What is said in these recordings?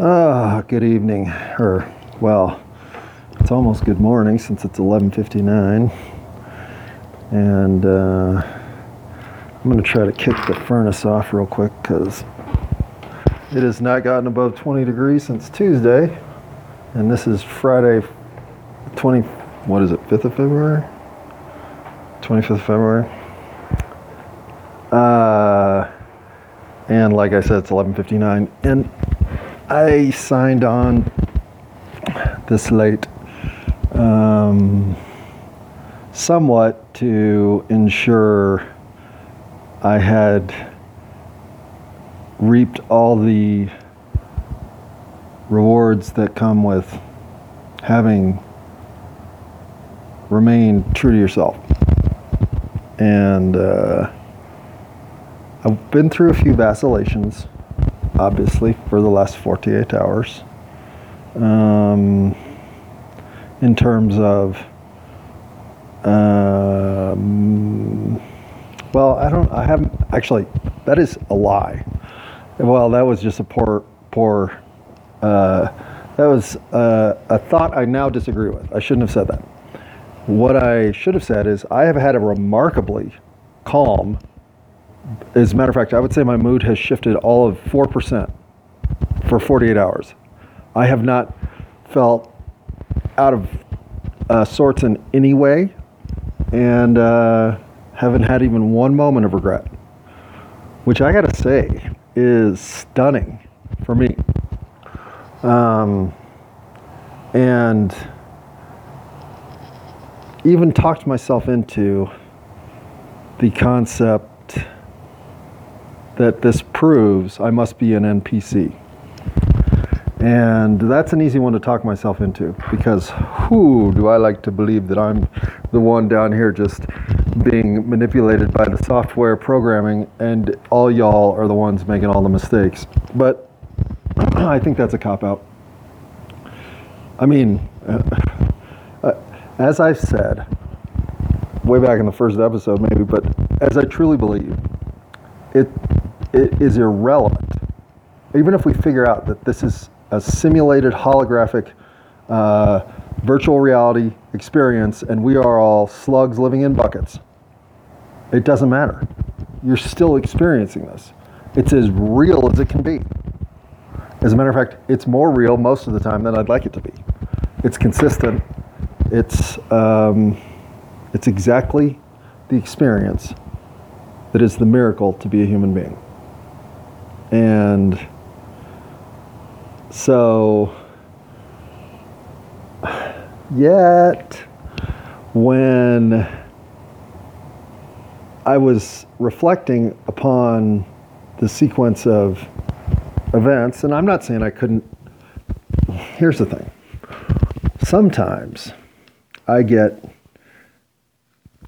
Ah, good evening, or well, it's almost good morning since it's 11:59, and uh, I'm gonna try to kick the furnace off real quick because it has not gotten above 20 degrees since Tuesday, and this is Friday, 20. What is it? 5th of February. 25th of February. Uh, and like I said, it's 11:59, and I signed on this late, um, somewhat to ensure I had reaped all the rewards that come with having remained true to yourself. And uh, I've been through a few vacillations obviously, for the last 48 hours. Um, in terms of, um, well, I don't, I haven't, actually, that is a lie. Well, that was just a poor, poor, uh, that was uh, a thought I now disagree with. I shouldn't have said that. What I should have said is I have had a remarkably calm as a matter of fact, I would say my mood has shifted all of 4% for 48 hours. I have not felt out of uh, sorts in any way and uh, haven't had even one moment of regret, which I gotta say is stunning for me. Um, and even talked myself into the concept that this proves I must be an NPC. And that's an easy one to talk myself into because who do I like to believe that I'm the one down here just being manipulated by the software programming and all y'all are the ones making all the mistakes. But I think that's a cop out. I mean, uh, as I've said way back in the first episode, maybe, but as I truly believe, it it is irrelevant. Even if we figure out that this is a simulated holographic uh, virtual reality experience and we are all slugs living in buckets, it doesn't matter. You're still experiencing this. It's as real as it can be. As a matter of fact, it's more real most of the time than I'd like it to be. It's consistent. It's um, it's exactly the experience that is the miracle to be a human being. And so, yet, when I was reflecting upon the sequence of events, and I'm not saying I couldn't, here's the thing. Sometimes I get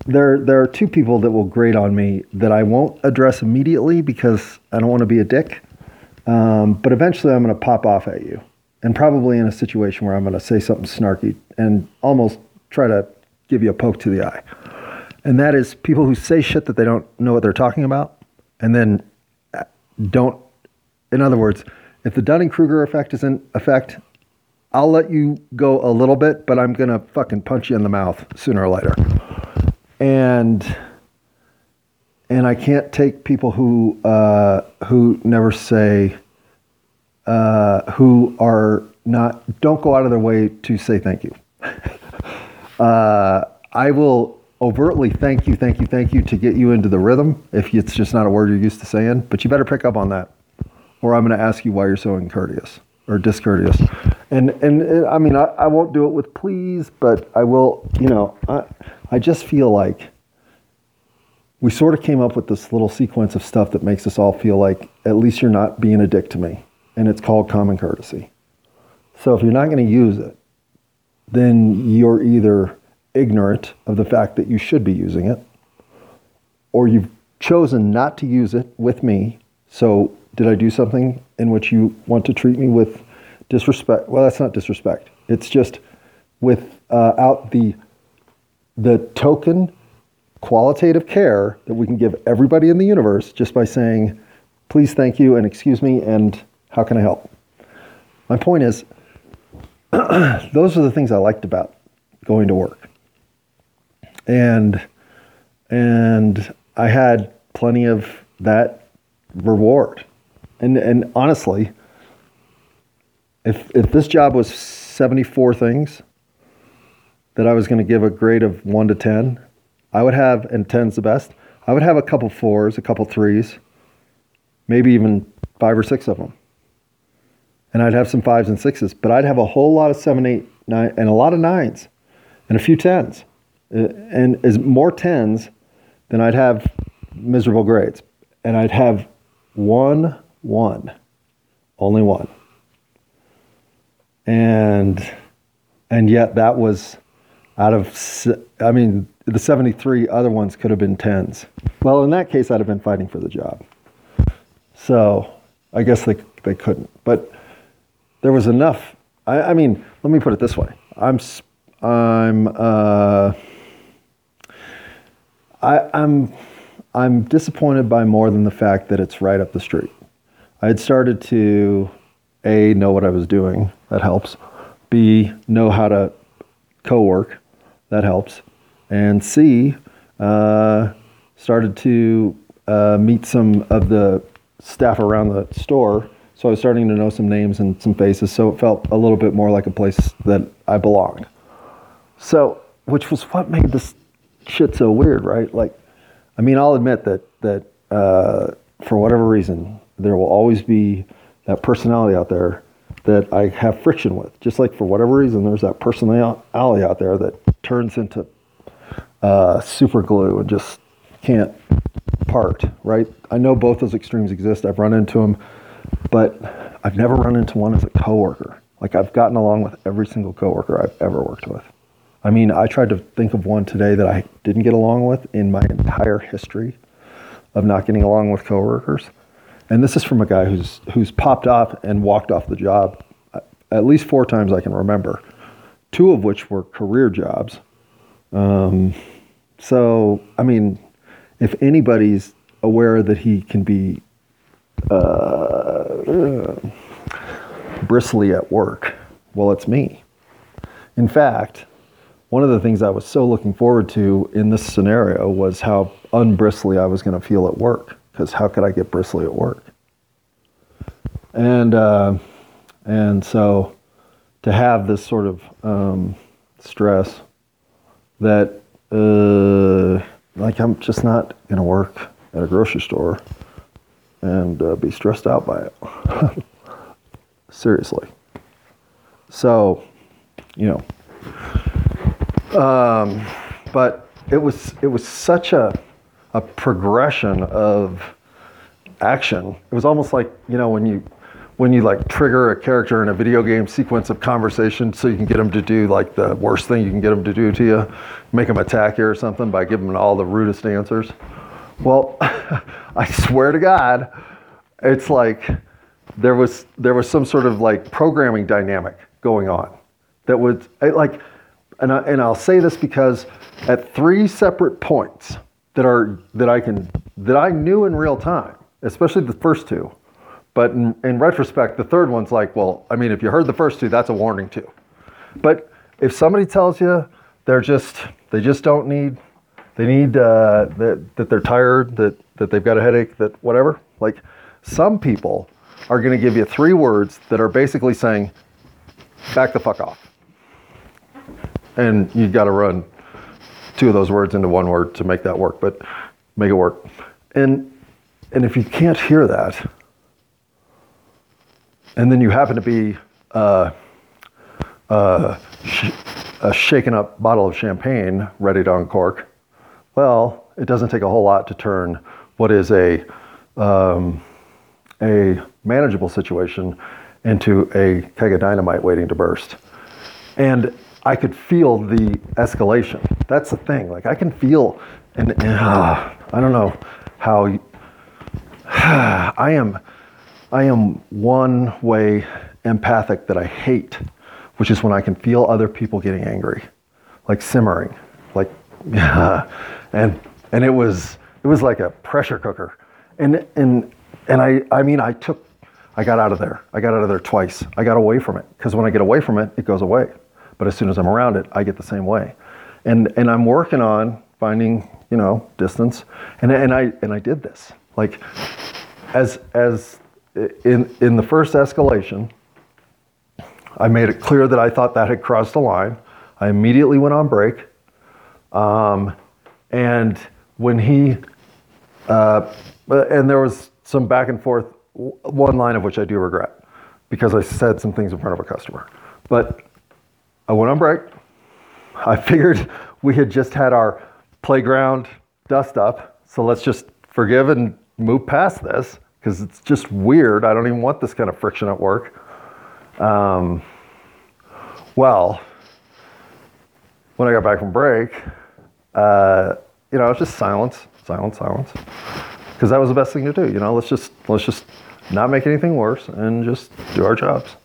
there there are two people that will grate on me that I won't address immediately because I don't want to be a dick. Um, but eventually, I'm going to pop off at you, and probably in a situation where I'm going to say something snarky and almost try to give you a poke to the eye. And that is people who say shit that they don't know what they're talking about, and then uh, don't. In other words, if the Dunning Kruger effect is in effect, I'll let you go a little bit, but I'm gonna fucking punch you in the mouth sooner or later and and I can't take people who uh, who never say uh, who are not don't go out of their way to say thank you. uh, I will overtly thank you, thank you, thank you to get you into the rhythm if it's just not a word you're used to saying. But you better pick up on that, or I'm going to ask you why you're so uncourteous or discourteous. And and I mean I, I won't do it with please, but I will. You know I I just feel like we sort of came up with this little sequence of stuff that makes us all feel like at least you're not being a dick to me. And it's called common courtesy. So if you're not going to use it, then you're either ignorant of the fact that you should be using it, or you've chosen not to use it with me. So did I do something in which you want to treat me with disrespect? Well, that's not disrespect. It's just without uh, the the token qualitative care that we can give everybody in the universe just by saying, please, thank you, and excuse me, and how can I help? my point is, those are the things I liked about going to work, and and I had plenty of that reward, and and honestly, if if this job was seventy four things that I was going to give a grade of one to ten, I would have and ten's the best. I would have a couple fours, a couple threes, maybe even five or six of them and I'd have some fives and sixes, but I'd have a whole lot of seven, eight, nine, and a lot of nines, and a few tens, uh, and as more tens than I'd have miserable grades, and I'd have one, one, only one, and and yet that was out of, I mean, the 73 other ones could have been tens. Well, in that case, I'd have been fighting for the job. So I guess they they couldn't, but there was enough. I, I mean, let me put it this way: I'm I'm uh, I, I'm I'm disappointed by more than the fact that it's right up the street. I had started to a know what I was doing. That helps. B know how to co-work. That helps. And C uh, started to uh, meet some of the staff around the store so I was starting to know some names and some faces, so it felt a little bit more like a place that I belonged. So, which was what made this shit so weird, right? Like, I mean, I'll admit that that uh, for whatever reason, there will always be that personality out there that I have friction with. Just like for whatever reason, there's that personality out there that turns into uh, super glue and just can't part, right? I know both those extremes exist. I've run into them but I've never run into one as a coworker. Like I've gotten along with every single coworker I've ever worked with. I mean, I tried to think of one today that I didn't get along with in my entire history of not getting along with coworkers. And this is from a guy who's who's popped off and walked off the job uh, at least four times I can remember, two of which were career jobs. Um, so, I mean, if anybody's aware that he can be uh, bristly at work. Well, it's me. In fact, one of the things I was so looking forward to in this scenario was how unbristly I was going to feel at work. Because how could I get bristly at work? And uh, and so to have this sort of um, stress that uh, like I'm just not to work at a grocery store and uh, be stressed out by it. Seriously. So, you know, um, but it was it was such a a progression of action. It was almost like you know when you when you like trigger a character in a video game sequence of conversation so you can get them to do like the worst thing you can get them to do to you, make them attack you or something by giving them all the rudest answers. Well, I swear to God, it's like there was there was some sort of like programming dynamic going on that would like, and I, and I'll say this because at three separate points that are that I can that I knew in real time, especially the first two, but in, in retrospect, the third one's like, well, I mean, if you heard the first two, that's a warning too. But if somebody tells you they're just they just don't need they need uh, that that they're tired, that that they've got a headache, that whatever. Like some people are going to give you three words that are basically saying, "Back the fuck off," and you've got to run two of those words into one word to make that work, but make it work. And and if you can't hear that, and then you happen to be uh, uh, sh- a shaken up bottle of champagne ready to uncork, well, it doesn't take a whole lot to turn what is a um, a manageable situation into a keg of dynamite waiting to burst. And I could feel the escalation. That's the thing. Like I can feel, and, and uh, I don't know how. I am, I am one way empathic that I hate, which is when I can feel other people getting angry, like simmering, like and and it was it was like a pressure cooker, and and and I I mean I took I got out of there. I got out of there twice. I got away from it because when I get away from it, it goes away. But as soon as I'm around it, I get the same way. And and I'm working on finding you know distance. And and I and I did this like as as in in the first escalation. I made it clear that I thought that had crossed the line. I immediately went on break. Um, and when he, uh, and there was some back and forth, one line of which I do regret because I said some things in front of a customer. But I went on break. I figured we had just had our playground dust up, so let's just forgive and move past this because it's just weird. I don't even want this kind of friction at work. Um, well, when I got back from break, uh, you know, it was just silence, silence, silence, because that was the best thing to do. You know, let's just let's just not make anything worse and just do our jobs,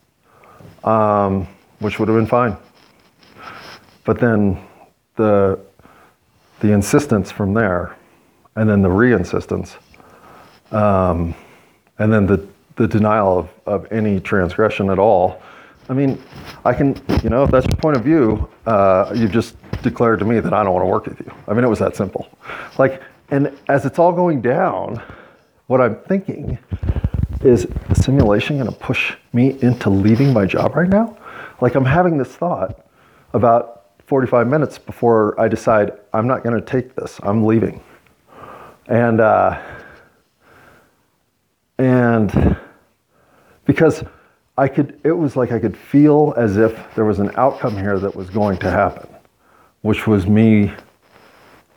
um, which would have been fine. But then the the insistence from there, and then the re-insistence, um, and then the the denial of, of any transgression at all. I mean, I can, you know, if that's your point of view, uh, you just declared to me that I don't want to work with you. I mean, it was that simple. Like, and as it's all going down, what I'm thinking is the simulation going to push me into leaving my job right now? Like, I'm having this thought about 45 minutes before I decide I'm not going to take this, I'm leaving. And, uh, and because I could, it was like I could feel as if there was an outcome here that was going to happen, which was me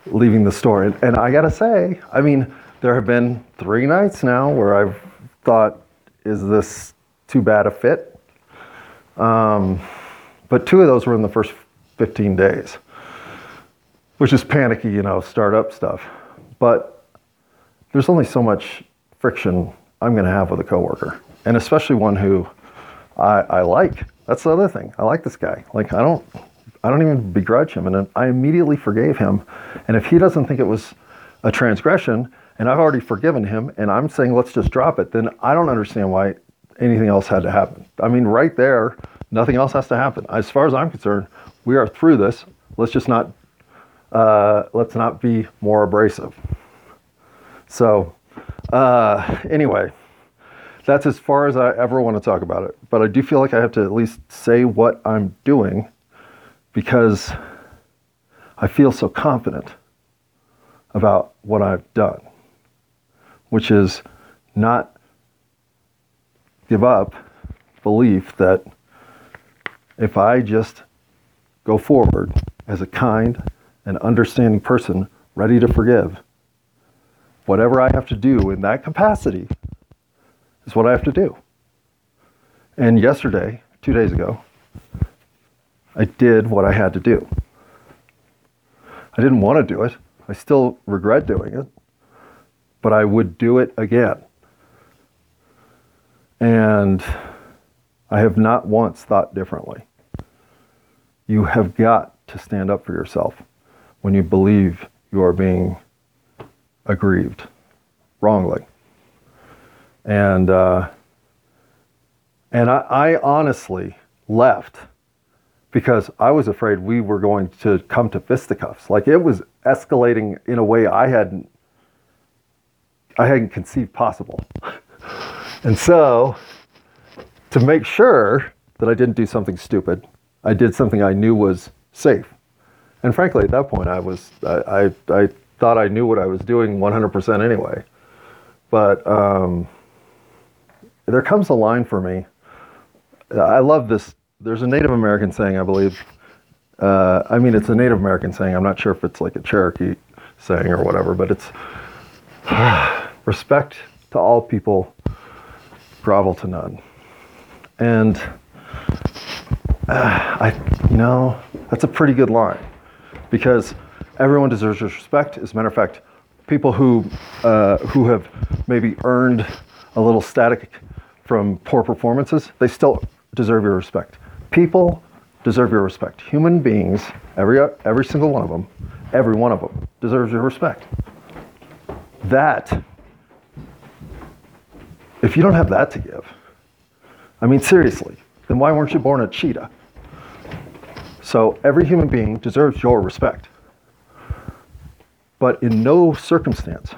leaving the store. And, and I gotta say, I mean, there have been three nights now where I've thought, is this too bad a fit? Um, but two of those were in the first 15 days, which is panicky, you know, startup stuff. But there's only so much friction I'm going to have with a coworker, and especially one who I, I like. That's the other thing. I like this guy. Like I don't, I don't even begrudge him, and I immediately forgave him. And if he doesn't think it was a transgression, and I've already forgiven him, and I'm saying let's just drop it, then I don't understand why anything else had to happen. I mean, right there, nothing else has to happen. As far as I'm concerned, we are through this. Let's just not, uh, let's not be more abrasive. So uh, anyway, that's as far as I ever want to talk about it. But I do feel like I have to at least say what I'm doing because I feel so confident about what I've done, which is not give up belief that if I just go forward as a kind and understanding person ready to forgive, whatever I have to do in that capacity is what I have to do. And yesterday, two days ago, I did what I had to do. I didn't want to do it. I still regret doing it, but I would do it again. And I have not once thought differently. You have got to stand up for yourself when you believe you are being aggrieved wrongly. And, uh, and I, I honestly left because I was afraid we were going to come to fisticuffs. Like it was escalating in a way I hadn't, I hadn't conceived possible. and so, to make sure that I didn't do something stupid, I did something I knew was safe. And frankly, at that point, I was, I, I, I thought I knew what I was doing 100% anyway. But um, there comes a line for me. I love this. There's a Native American saying, I believe. Uh, I mean, it's a Native American saying. I'm not sure if it's like a Cherokee saying or whatever, but it's respect to all people, grovel to none. And uh, I, you know, that's a pretty good line because everyone deserves respect. As a matter of fact, people who uh, who have maybe earned a little static from poor performances, they still deserve your respect. People deserve your respect. Human beings, every every single one of them, every one of them deserves your respect. That if you don't have that to give, I mean, seriously, then why weren't you born a cheetah? So every human being deserves your respect. But in no circumstance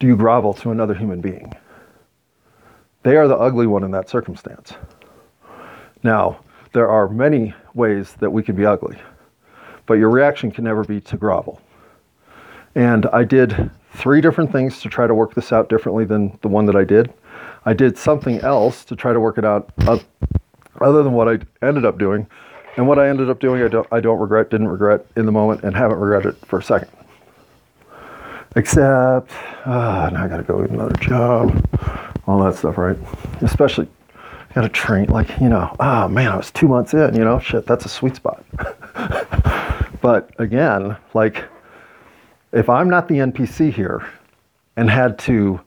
do you grovel to another human being. They are the ugly one in that circumstance. Now, there are many ways that we can be ugly, but your reaction can never be to grovel. And I did three different things to try to work this out differently than the one that I did. I did something else to try to work it out uh, other than what I ended up doing. And what I ended up doing, I don't, I don't regret, didn't regret in the moment, and haven't regretted for a second. Except, uh, now I gotta go get another job, all that stuff, right? Especially, gotta train, like, you know, oh man, I was two months in, you know, shit, that's a sweet spot. but again, like, if I'm not the NPC here and had to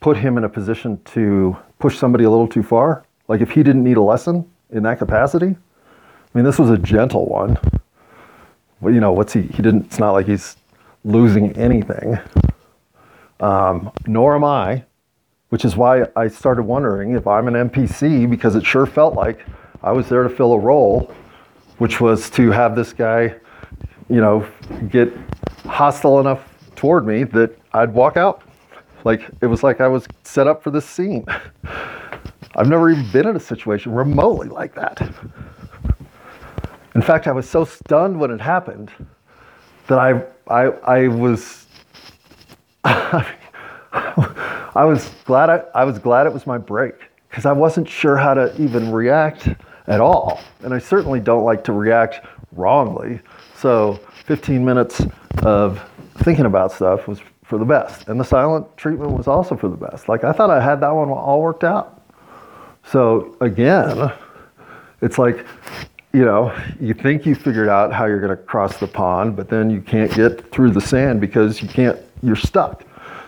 put him in a position to push somebody a little too far, like if he didn't need a lesson in that capacity, mean, this was a gentle one. You know, what's he? He didn't. It's not like he's losing anything. Um, nor am I, which is why I started wondering if I'm an NPC because it sure felt like I was there to fill a role, which was to have this guy, you know, get hostile enough toward me that I'd walk out. Like it was like I was set up for this scene. I've never even been in a situation remotely like that. In fact, I was so stunned when it happened that I I I was I was glad I, I was glad it was my break because I wasn't sure how to even react at all. And I certainly don't like to react wrongly. So 15 minutes of thinking about stuff was for the best. And the silent treatment was also for the best. Like I thought I had that one all worked out. So again, it's like, you know, you think you figured out how you're going to cross the pond, but then you can't get through the sand because you can't, you're stuck.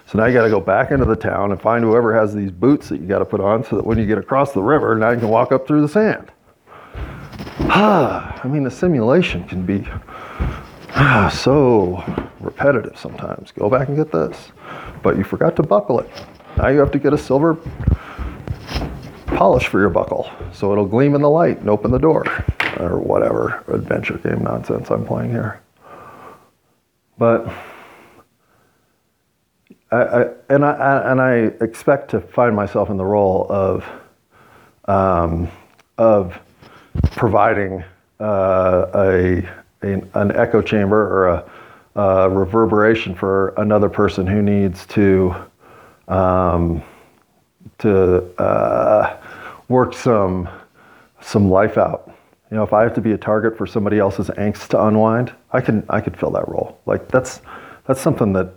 So now you got to go back into the town and find whoever has these boots that you got to put on so that when you get across the river, now you can walk up through the sand. Ah, I mean, the simulation can be ah, so repetitive sometimes. Go back and get this. But you forgot to buckle it. Now you have to get a silver polish for your buckle so it'll gleam in the light and open the door or whatever adventure game nonsense I'm playing here. But I, I, and I and I expect to find myself in the role of um, of providing uh, a, a, an echo chamber or a, a, reverberation for another person who needs to um, to uh, work some some life out. You know, if I have to be a target for somebody else's angst to unwind, I can I could fill that role. Like that's that's something that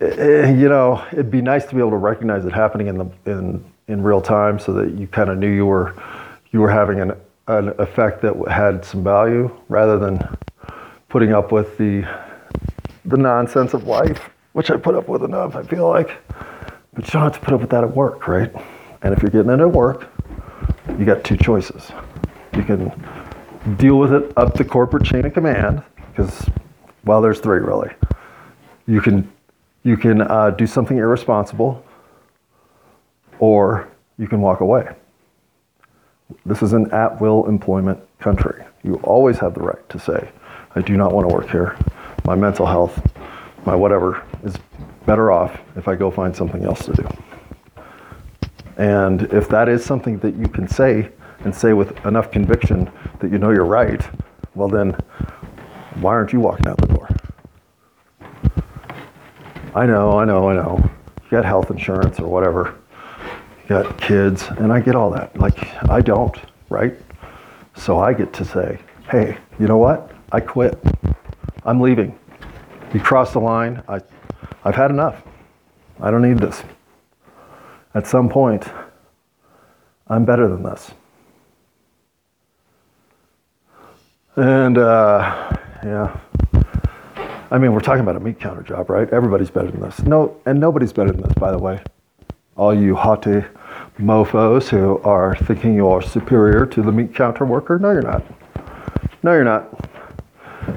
eh, you know it'd be nice to be able to recognize it happening in the in in real time, so that you kind of knew you were you were having an an effect that had some value, rather than putting up with the the nonsense of life, which I put up with enough. I feel like, but you don't have to put up with that at work, right? And if you're getting it at work, you got two choices. You can deal with it up the corporate chain of command, because, well, there's three really. You can, you can uh, do something irresponsible, or you can walk away. This is an at will employment country. You always have the right to say, I do not want to work here. My mental health, my whatever, is better off if I go find something else to do. And if that is something that you can say and say with enough conviction that you know you're right, well, then why aren't you walking out the door? I know, I know, I know. You got health insurance or whatever. You got kids, and I get all that. Like, I don't, right? So I get to say, hey, you know what? I quit. I'm leaving. You crossed the line. I, I've had enough. I don't need this at some point, I'm better than this. And uh, yeah, I mean, we're talking about a meat counter job, right? Everybody's better than this. No, and nobody's better than this, by the way. All you haughty mofos who are thinking you are superior to the meat counter worker, no, you're not. No, you're not.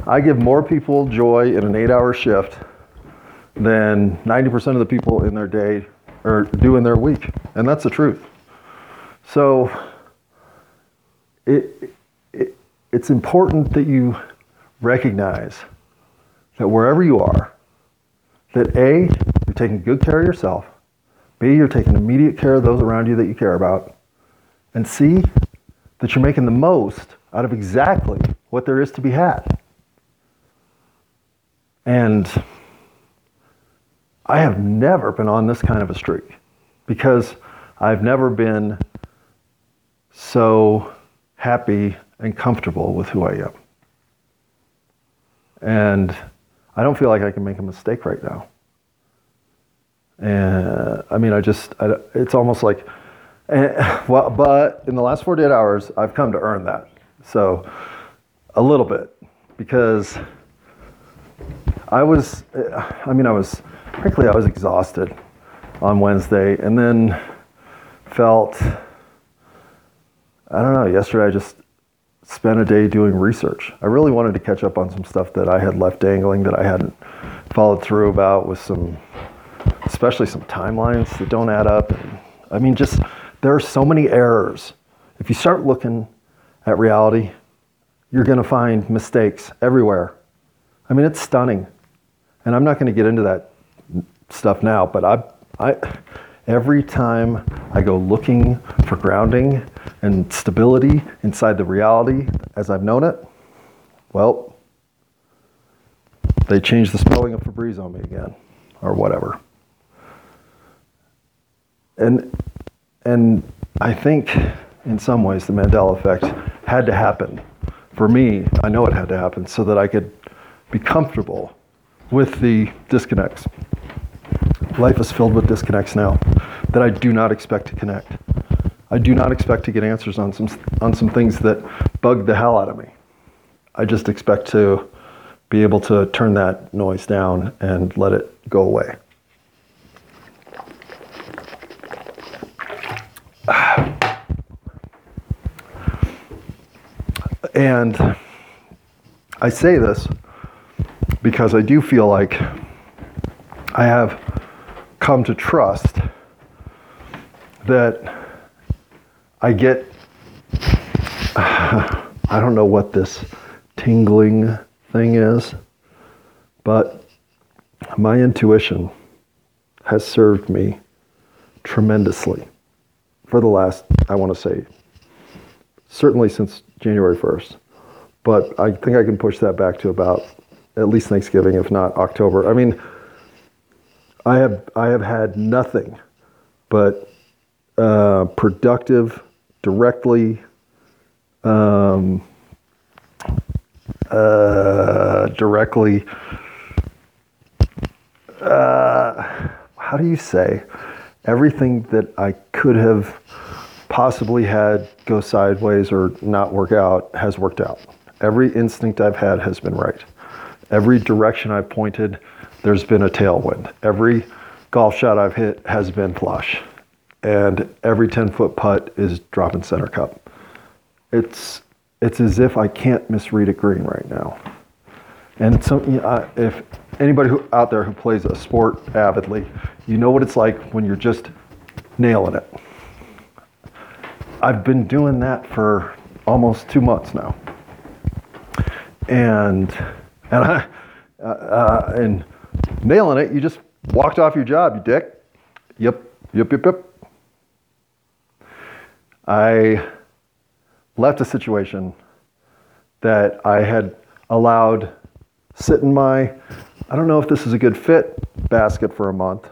I give more people joy in an eight hour shift than 90% of the people in their day or do in their week. And that's the truth. So it, it, it's important that you recognize that wherever you are, that A, you're taking good care of yourself, B, you're taking immediate care of those around you that you care about, and C, that you're making the most out of exactly what there is to be had. And I have never been on this kind of a streak because I've never been so happy and comfortable with who I am. And I don't feel like I can make a mistake right now. And I mean, I just, I, it's almost like, eh, well, but in the last 48 hours, I've come to earn that. So a little bit because I was, eh, I mean, I was, frankly, I was exhausted on Wednesday and then felt, I don't know, yesterday I just spent a day doing research. I really wanted to catch up on some stuff that I had left dangling that I hadn't followed through about with some, especially some timelines that don't add up. And, I mean, just there are so many errors. If you start looking at reality, you're going to find mistakes everywhere. I mean, it's stunning. And I'm not going to get into that stuff now, but I, I, every time I go looking for grounding and stability inside the reality as I've known it, well, they change the spelling of Febreze on me again, or whatever. And and I think in some ways the Mandela effect had to happen. For me, I know it had to happen so that I could be comfortable with the disconnects. Life is filled with disconnects now that I do not expect to connect. I do not expect to get answers on some on some things that bug the hell out of me. I just expect to be able to turn that noise down and let it go away. And I say this because I do feel like I have come to trust that I get, I don't know what this tingling thing is, but my intuition has served me tremendously for the last, I want to say, certainly since January 1st. But I think I can push that back to about at least Thanksgiving, if not October. I mean, I have I have had nothing but uh, productive, directly um, uh, directly. Uh, how do you say everything that I could have possibly had go sideways or not work out has worked out. Every instinct I've had has been right. Every direction I've pointed, there's been a tailwind. Every golf shot I've hit has been flush. And every 10 foot putt is dropping center cup. It's, it's as if I can't misread a green right now. And so, if anybody who, out there who plays a sport avidly, you know what it's like when you're just nailing it. I've been doing that for almost two months now, and and I uh, uh, and nailing it. You just walked off your job, you dick. Yep, yep, yep, yep. I left a situation that I had allowed sit in my I don't know if this is a good fit basket for a month.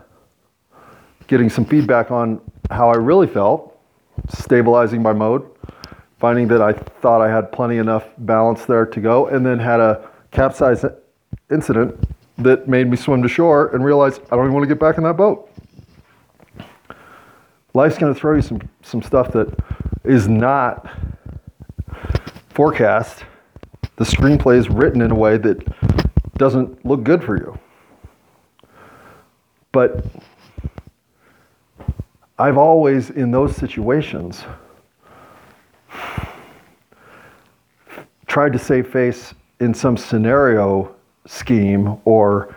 Getting some feedback on how I really felt stabilizing my mode, finding that I thought I had plenty enough balance there to go, and then had a capsize incident that made me swim to shore and realize I don't even want to get back in that boat. Life's going to throw you some, some stuff that is not forecast. The screenplay is written in a way that doesn't look good for you. But I've always, in those situations, tried to save face in some scenario scheme or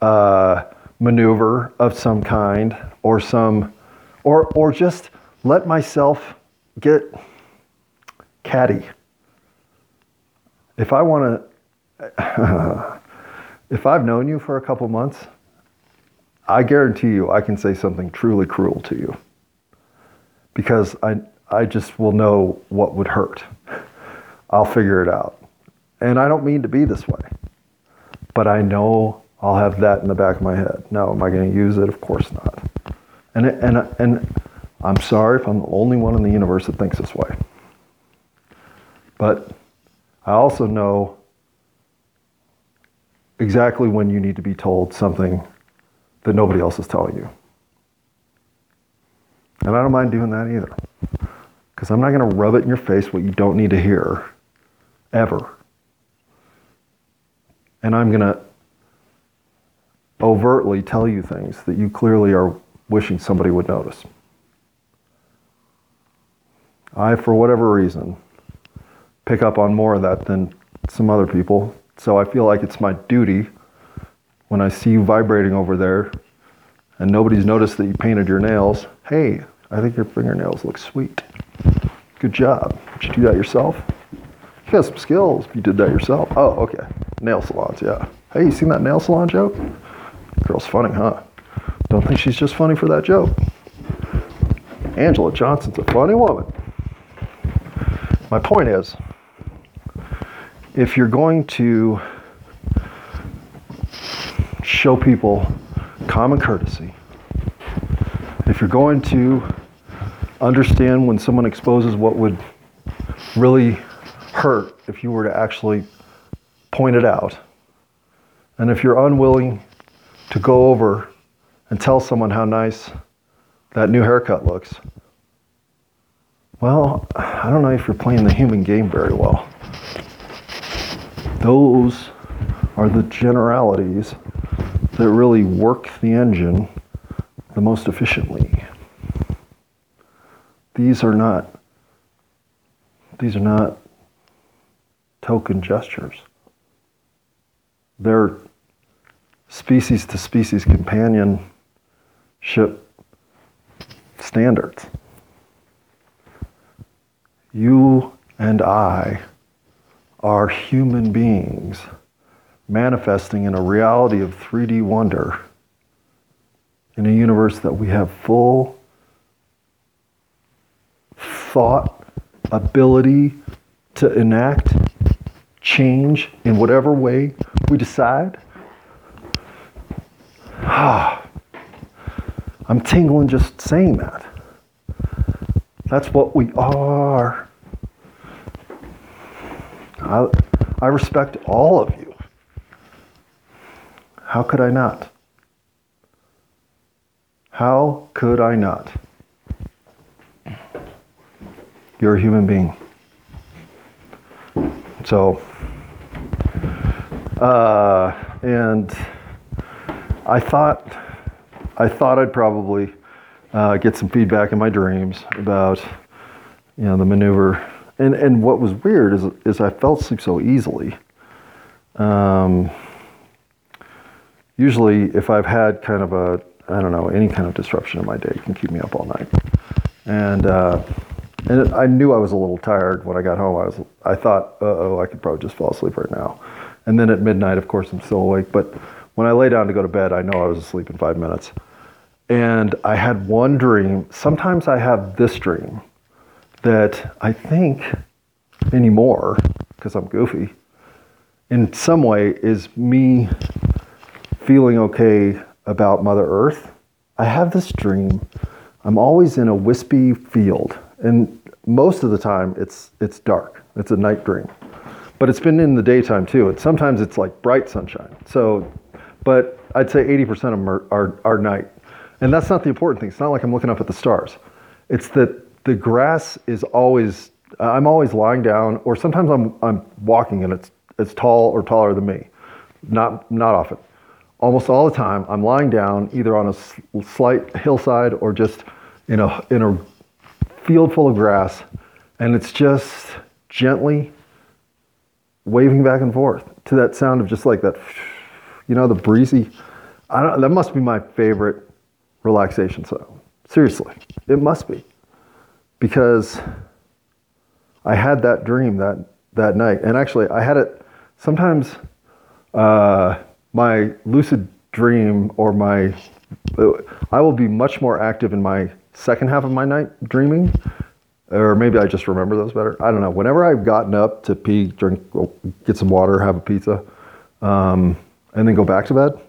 uh, maneuver of some kind or some or or just let myself get catty. If I want to, if I've known you for a couple months, I guarantee you I can say something truly cruel to you because I, I just will know what would hurt. I'll figure it out. And I don't mean to be this way, but I know I'll have that in the back of my head. No, am I going to use it? Of course not. And, and, and I'm sorry if I'm the only one in the universe that thinks this way. But I also know exactly when you need to be told something that nobody else is telling you. And I don't mind doing that either. Because I'm not going to rub it in your face what you don't need to hear, ever. And I'm going to overtly tell you things that you clearly are wishing somebody would notice. I, for whatever reason, pick up on more of that than some other people. So I feel like it's my duty when I see you vibrating over there and nobody's noticed that you painted your nails. Hey, I think your fingernails look sweet. Good job. Did you do that yourself? You got some skills. You did that yourself. Oh, okay. Nail salons, yeah. Hey, you seen that nail salon joke? Girl's funny, huh? Don't think she's just funny for that joke. Anjelah Johnson's a funny woman. My point is, if you're going to show people common courtesy, if you're going to understand when someone exposes what would really hurt if you were to actually point it out, and if you're unwilling to go over and tell someone how nice that new haircut looks, well, I don't know if you're playing the human game very well. Those are the generalities that really work the engine the most efficiently. These are not these are not token gestures. They're species to species companionship standards. You and I are human beings manifesting in a reality of 3D wonder in a universe that we have full thought, ability to enact change in whatever way we decide. Ah, I'm tingling just saying that. That's what we are. I, I respect all of you. How could I not? How could I not? You're a human being. So, uh, and I thought, I thought I'd probably uh, get some feedback in my dreams about, you know, the maneuver. And and what was weird is is I fell asleep so easily. Um, usually if I've had kind of a, I don't know, any kind of disruption in my day can keep me up all night. And, uh, and I knew I was a little tired when I got home. I was, I thought, oh, I could probably just fall asleep right now. And then at midnight, of course, I'm still awake. But when I lay down to go to bed, I know I was asleep in five minutes. And I had one dream. Sometimes I have this dream that I think anymore, because I'm goofy, in some way is me feeling okay about Mother Earth, I have this dream. I'm always in a wispy field, and most of the time it's it's dark. It's a night dream, but it's been in the daytime too. And sometimes it's like bright sunshine. So, but I'd say 80% of them are, are, are night, and that's not the important thing. It's not like I'm looking up at the stars. It's that the grass is always. I'm always lying down, or sometimes I'm I'm walking and it's it's tall or taller than me. Not not often almost all the time, I'm lying down either on a slight hillside or just in a, in a field full of grass, and it's just gently waving back and forth to that sound of just like that, you know, the breezy. I don't, that must be my favorite relaxation sound. Seriously, it must be. because I had that dream that that night, and actually I had it sometimes. Uh, my lucid dream or my I will be much more active in my second half of my night dreaming, or maybe I just remember those better. I don't know. Whenever I've gotten up to pee, drink, get some water, have a pizza, um, and then go back to bed,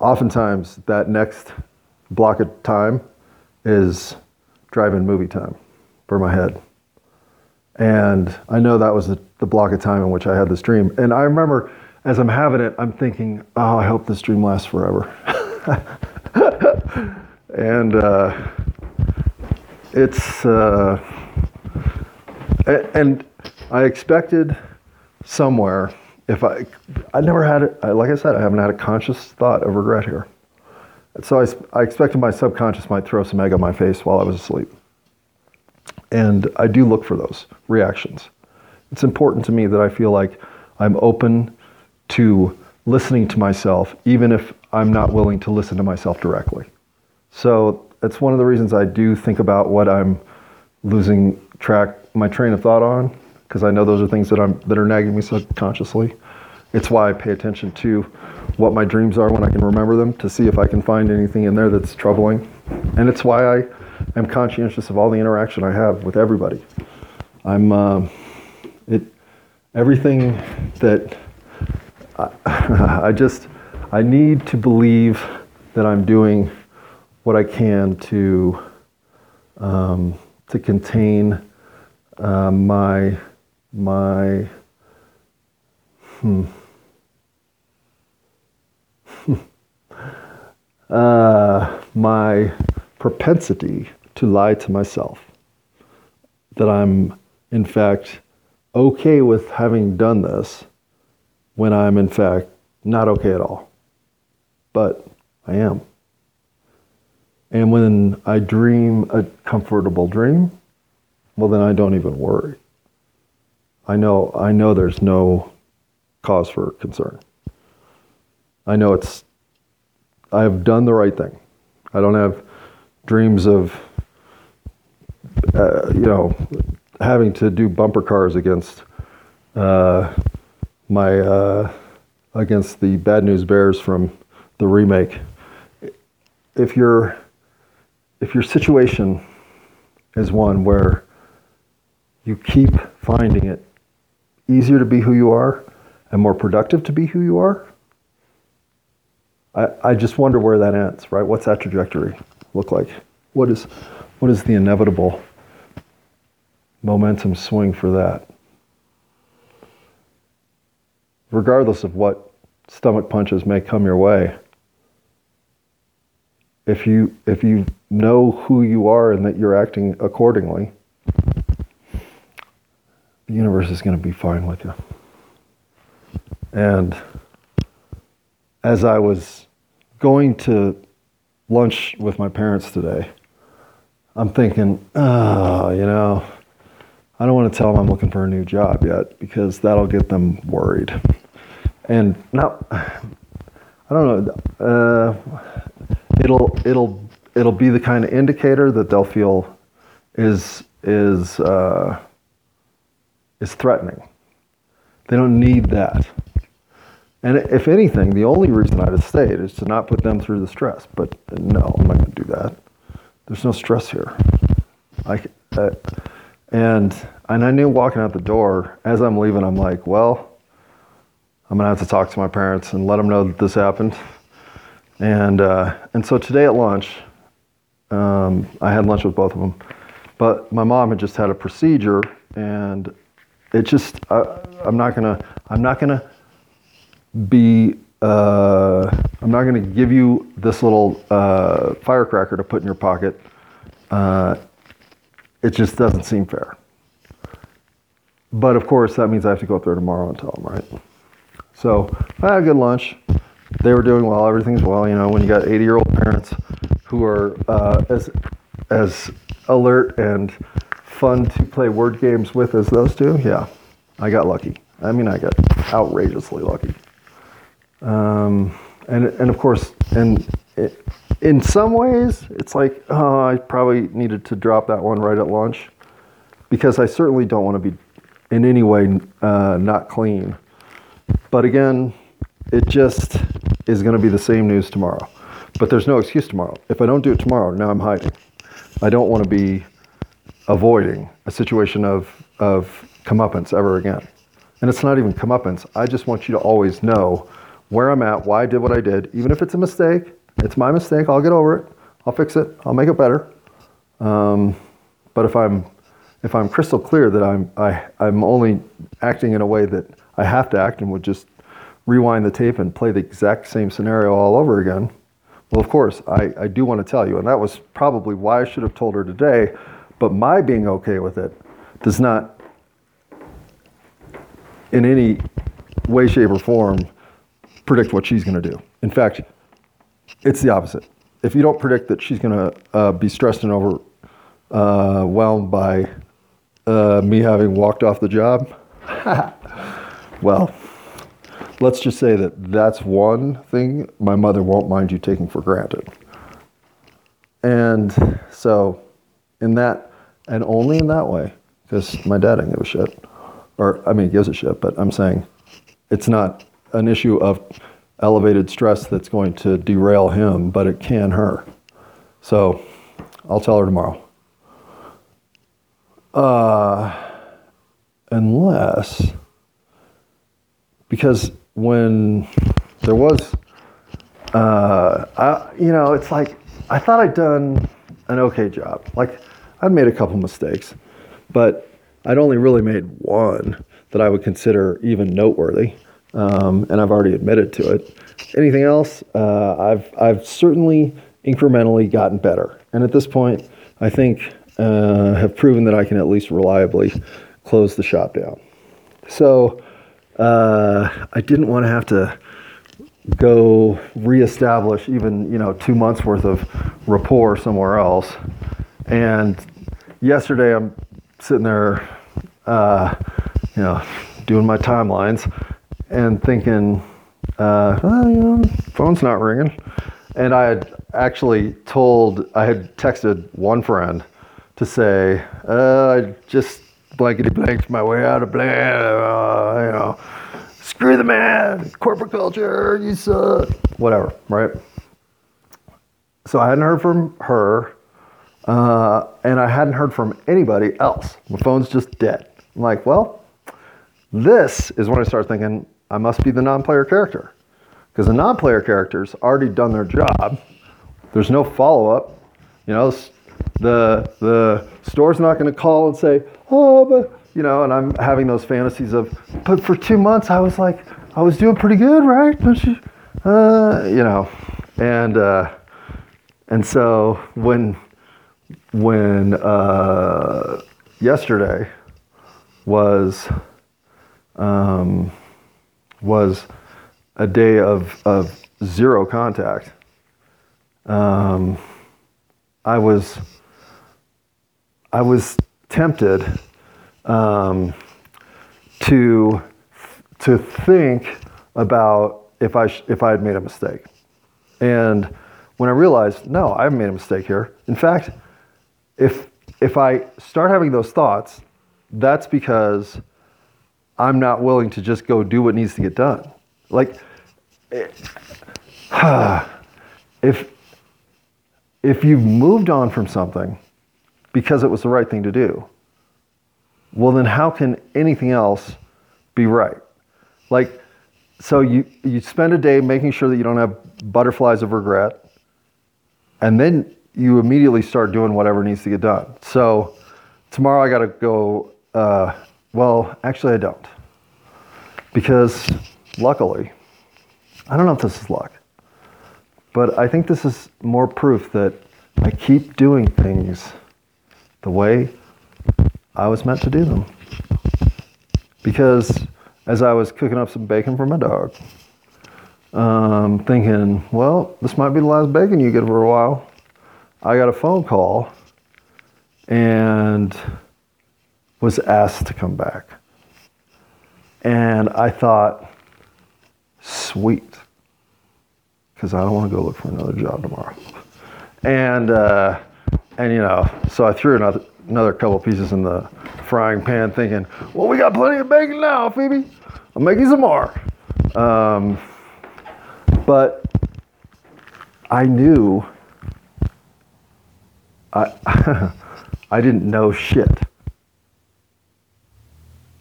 oftentimes that next block of time is drive-in movie time for my head. And I know that was the, the block of time in which I had this dream. And I remember as I'm having it, I'm thinking, oh, I hope this dream lasts forever. and uh, it's, uh, and I expected somewhere, if I, I never had it, like I said, I haven't had a conscious thought of regret here. So I, I expected my subconscious might throw some egg on my face while I was asleep. And I do look for those reactions. It's important to me that I feel like I'm open to listening to myself, even if I'm not willing to listen to myself directly. So it's one of the reasons I do think about what I'm losing track my train of thought on, because I know those are things that I'm that are nagging me subconsciously. It's why I pay attention to what my dreams are when I can remember them to see if I can find anything in there that's troubling. And it's why I am conscientious of all the interaction I have with everybody. I'm uh, it everything that I, just, I need to believe that I'm doing what I can to, um, to contain uh, my, my, hmm, uh, my propensity to lie to myself. That I'm, in fact, okay with having done this when I'm in fact not okay at all. But I am. And when I dream a comfortable dream, well then I don't even worry. I know I know there's no cause for concern. I know it's I have done the right thing. I don't have dreams of uh, you know having to do bumper cars against uh, my uh, against the Bad News Bears from the remake. If your if your situation is one where you keep finding it easier to be who you are and more productive to be who you are, I, I just wonder where that ends, right? What's that trajectory look like? What is what is the inevitable momentum swing for that? regardless of what stomach punches may come your way, if you if you know who you are and that you're acting accordingly, the universe is going to be fine with you. And as I was going to lunch with my parents today, I'm thinking, oh, you know, I don't want to tell them I'm looking for a new job yet because that'll get them worried and now I don't know. Uh, it'll it'll it'll be the kind of indicator that they'll feel is is uh, is threatening. They don't need that. And if anything, the only reason I'd have stayed is to not put them through the stress. But no, I'm not going to do that. There's no stress here. I, and and I knew walking out the door as I'm leaving, I'm like, well I'm gonna have to talk to my parents and let them know that this happened. And uh, and so today at lunch, um, I had lunch with both of them, but my mom had just had a procedure, and it just I, I'm not gonna I'm not gonna be uh, I'm not gonna give you this little uh, firecracker to put in your pocket. Uh, it just doesn't seem fair. But of course, that means I have to go up there tomorrow and tell them, right? So I had a good lunch. They were doing well. Everything's well. You know, when you got 80 year old parents who are uh, as as alert and fun to play word games with as those two, yeah, I got lucky. I mean, I got outrageously lucky. Um, and and of course, and it, in some ways, it's like, oh, I probably needed to drop that one right at lunch, because I certainly don't want to be in any way uh, not clean. But again, it just is going to be the same news tomorrow. But there's no excuse tomorrow. If I don't do it tomorrow, now I'm hiding. I don't want to be avoiding a situation of, of comeuppance ever again. And it's not even comeuppance. I just want you to always know where I'm at, why I did what I did. Even if it's a mistake, it's my mistake. I'll get over it. I'll fix it. I'll make it better. Um, but if I'm if I'm crystal clear that I'm I, I'm only acting in a way that I have to act and would just rewind the tape and play the exact same scenario all over again, well, of course, I, I do want to tell you, and that was probably why I should have told her today, but my being okay with it does not in any way, shape, or form predict what she's going to do. In fact, it's the opposite. If you don't predict that she's going to uh, be stressed and overwhelmed by uh, me having walked off the job, well, let's just say that that's one thing my mother won't mind you taking for granted. And so, in that, and only in that way, because my dad didn't give a shit. Or, I mean, he gives a shit, but I'm saying it's not an issue of elevated stress that's going to derail him, but it can her. So, I'll tell her tomorrow. Uh, unless, because when there was, uh, I, you know, it's like I thought I'd done an okay job. Like I'd made a couple mistakes, but I'd only really made one that I would consider even noteworthy, um, and I've already admitted to it. Anything else? Uh, I've I've certainly incrementally gotten better, and at this point, I think uh, have proven that I can at least reliably close the shop down. So uh, I didn't want to have to go reestablish even you know two months worth of rapport somewhere else. And yesterday I'm sitting there, uh, you know, doing my timelines and thinking, uh, you know, phone's not ringing. And I had actually told, I had texted one friend to say, uh, I just blankety blanked my way out of blah, uh, you know, screw the man, corporate culture, you suck, whatever, right? So I hadn't heard from her, uh, and I hadn't heard from anybody else. My phone's just dead. I'm like, well, this is when I start thinking I must be the non-player character, because the non-player characters already done their job. There's no follow-up. You know, the the store's not going to call and say, oh, but you know, and I'm having those fantasies of, but for two months I was like, I was doing pretty good, right? Don't you? Uh, you know, and uh, and so when when uh, yesterday was um, was a day of of zero contact. Um, I was I was tempted um, to to think about if I if I had made a mistake, and when I realized no, I haven't made a mistake here. In fact, if if I start having those thoughts, that's because I'm not willing to just go do what needs to get done. Like, if if you've moved on from something because it was the right thing to do, well, then how can anything else be right? Like, so you, you spend a day making sure that you don't have butterflies of regret, and then you immediately start doing whatever needs to get done. So tomorrow I got to go, uh, well, actually, I don't. Because luckily, I don't know if this is luck, but I think this is more proof that I keep doing things the way I was meant to do them. Because as I was cooking up some bacon for my dog, um, thinking, well, this might be the last bacon you get for a while, I got a phone call and was asked to come back. And I thought, sweet. Because I don't want to go look for another job tomorrow. And uh, and you know, so I threw another another couple pieces in the frying pan, thinking, well, we got plenty of bacon now, Phoebe. I'm making some more. Um, but I knew I I didn't know shit.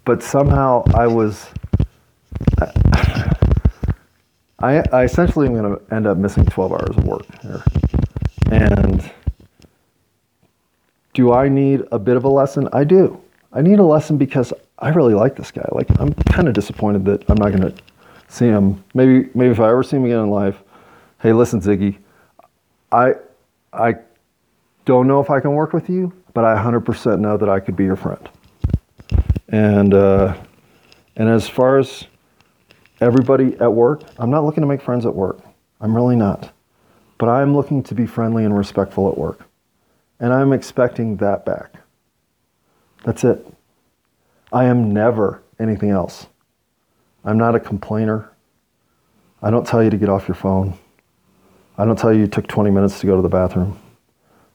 But somehow I was I, I essentially am going to end up missing 12 hours of work here. And do I need a bit of a lesson? I do. I need a lesson because I really like this guy. Like I'm kind of disappointed that I'm not going to see him. Maybe maybe if I ever see him again in life, hey, listen, Ziggy, I I don't know if I can work with you, but I 100% know that I could be your friend. And uh, and as far as everybody at work, I'm not looking to make friends at work. I'm really not. But I'm looking to be friendly and respectful at work. And I'm expecting that back. That's it. I am never anything else. I'm not a complainer. I don't tell you to get off your phone. I don't tell you you took 20 minutes to go to the bathroom.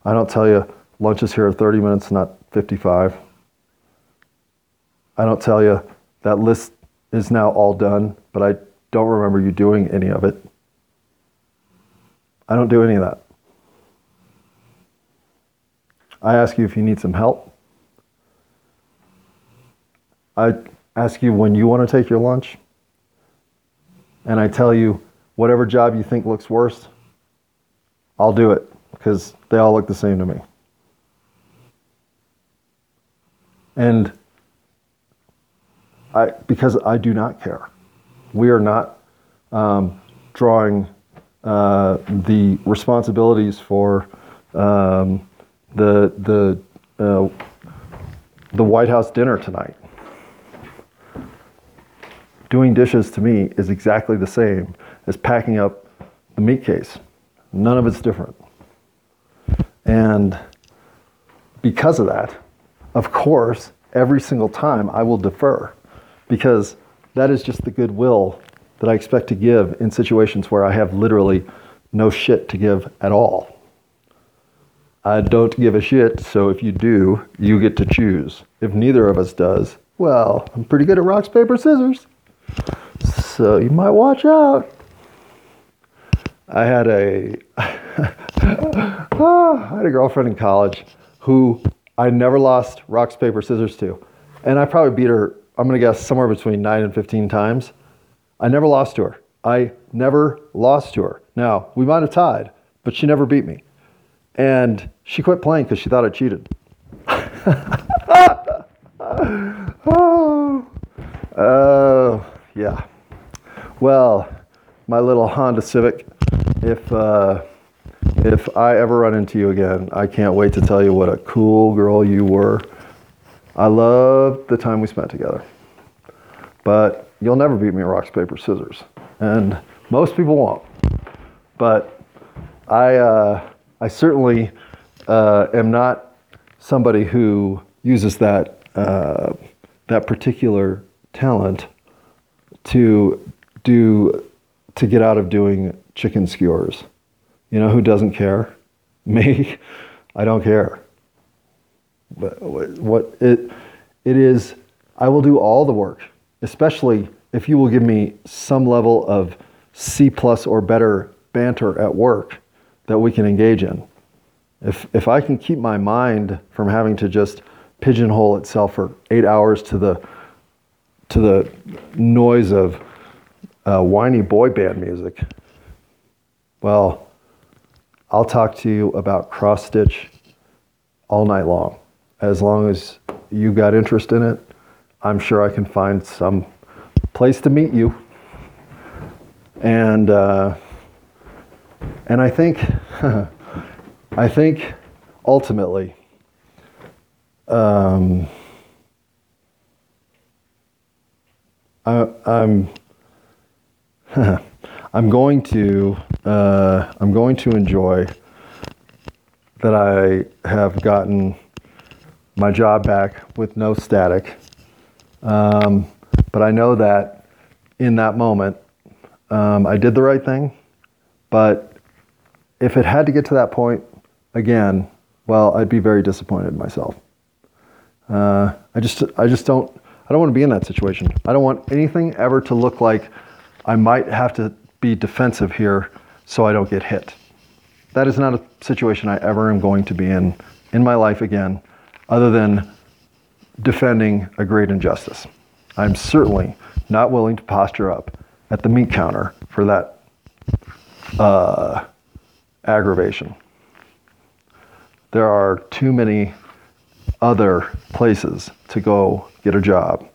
I don't tell you lunch is here at 30 minutes, not 55. I don't tell you that list is now all done, but I don't remember you doing any of it. I don't do any of that. I ask you if you need some help. I ask you when you want to take your lunch. And I tell you, whatever job you think looks worst, I'll do it because they all look the same to me. And I, because I do not care. We are not um, drawing uh, the responsibilities for um, the the uh, the White House dinner tonight. Doing dishes to me is exactly the same as packing up the meat case. None of it's different. And because of that, of course, every single time I will defer because that is just the goodwill that I expect to give in situations where I have literally no shit to give at all. I don't give a shit, so if you do, you get to choose. If neither of us does, well, I'm pretty good at rocks, paper, scissors. So you might watch out. I had a oh, had a girlfriend in college who I never lost rocks, paper, scissors to. And I probably beat her I'm going to guess somewhere between 9 and 15 times. I never lost to her. I never lost to her. Now, we might have tied, but she never beat me. And she quit playing because she thought I cheated. oh, yeah. Well, my little Honda Civic, if, uh, if I ever run into you again, I can't wait to tell you what a cool girl you were. I love the time we spent together. But you'll never beat me rocks, paper, scissors. And most people won't. But I, uh, I certainly uh, am not somebody who uses that, uh, that particular talent to do to get out of doing chicken skewers. You know who doesn't care? Me. I don't care. But what it it is, I will do all the work, especially if you will give me some level of C plus or better banter at work that we can engage in. If if I can keep my mind from having to just pigeonhole itself for eight hours to the to the noise of uh, whiny boy band music, well, I'll talk to you about cross stitch all night long as long as you got interest in it, I'm sure I can find some place to meet you. And uh, and I think I think ultimately um, I, I'm I'm going to uh, I'm going to enjoy that I have gotten my job back with no static. Um, but I know that in that moment, um, I did the right thing But if it had to get to that point again, well, I'd be very disappointed in myself. Uh, I just, I just don't, I don't want to be in that situation. I don't want anything ever to look like I might have to be defensive here so I don't get hit. That is not a situation I ever am going to be in in my life again, other than defending a great injustice. I'm certainly not willing to posture up at the meat counter for that uh, aggravation. There are too many other places to go get a job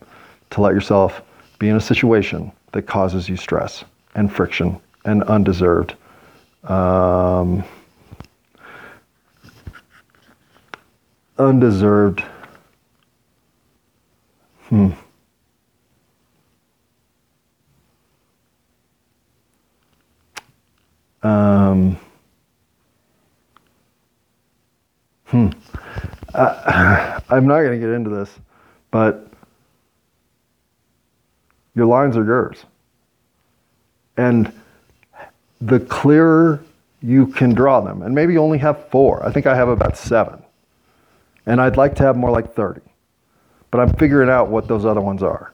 to let yourself be in a situation that causes you stress and friction and undeserved um, undeserved hmm um, hmm uh, I'm not going to get into this, but your lines are yours. And the clearer you can draw them, and maybe you only have four. I think I have about seven. And I'd like to have more like 30. But I'm figuring out what those other ones are.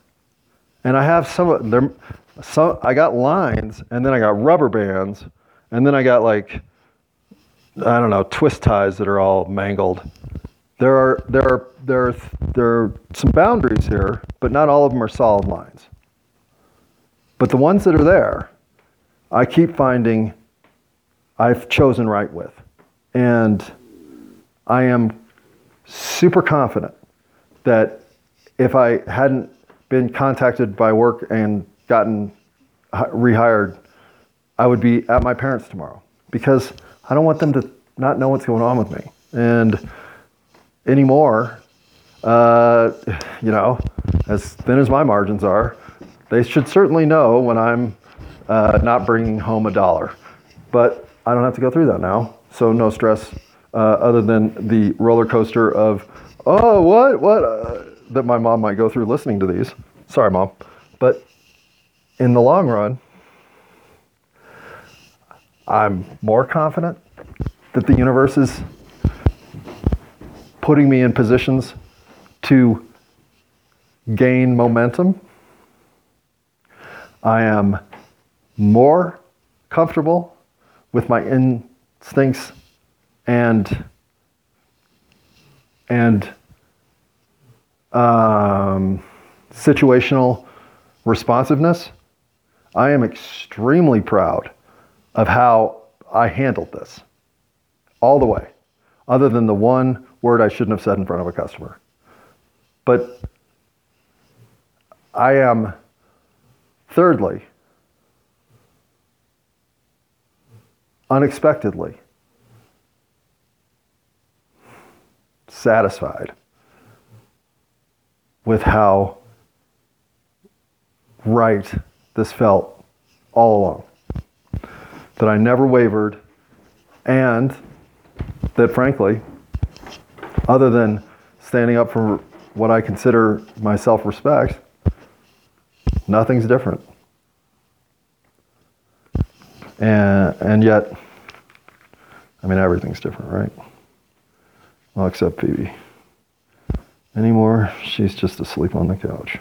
And I have some of them. Some, I got lines, and then I got rubber bands, and then I got like, I don't know, twist ties that are all mangled. There are, there are, there are, there are some boundaries here, but not all of them are solid lines. But the ones that are there, I keep finding I've chosen right with. And I am super confident that if I hadn't been contacted by work and gotten rehired, I would be at my parents' tomorrow because I don't want them to not know what's going on with me. And anymore, uh, you know, as thin as my margins are, they should certainly know when I'm uh, not bringing home a dollar. But I don't have to go through that now, so no stress uh, other than the roller coaster of, oh, what, what, uh, that my mom might go through listening to these. Sorry, mom. But in the long run, I'm more confident that the universe is putting me in positions to gain momentum. I am more comfortable with my instincts and and um, situational responsiveness. I am extremely proud of how I handled this all the way, other than the one word I shouldn't have said in front of a customer. But I am, thirdly, unexpectedly satisfied with how right this felt all along. That I never wavered, and that frankly, other than standing up for what I consider my self respect, nothing's different. And, and yet, I mean, everything's different, right? Well, except Phoebe. Anymore, she's just asleep on the couch.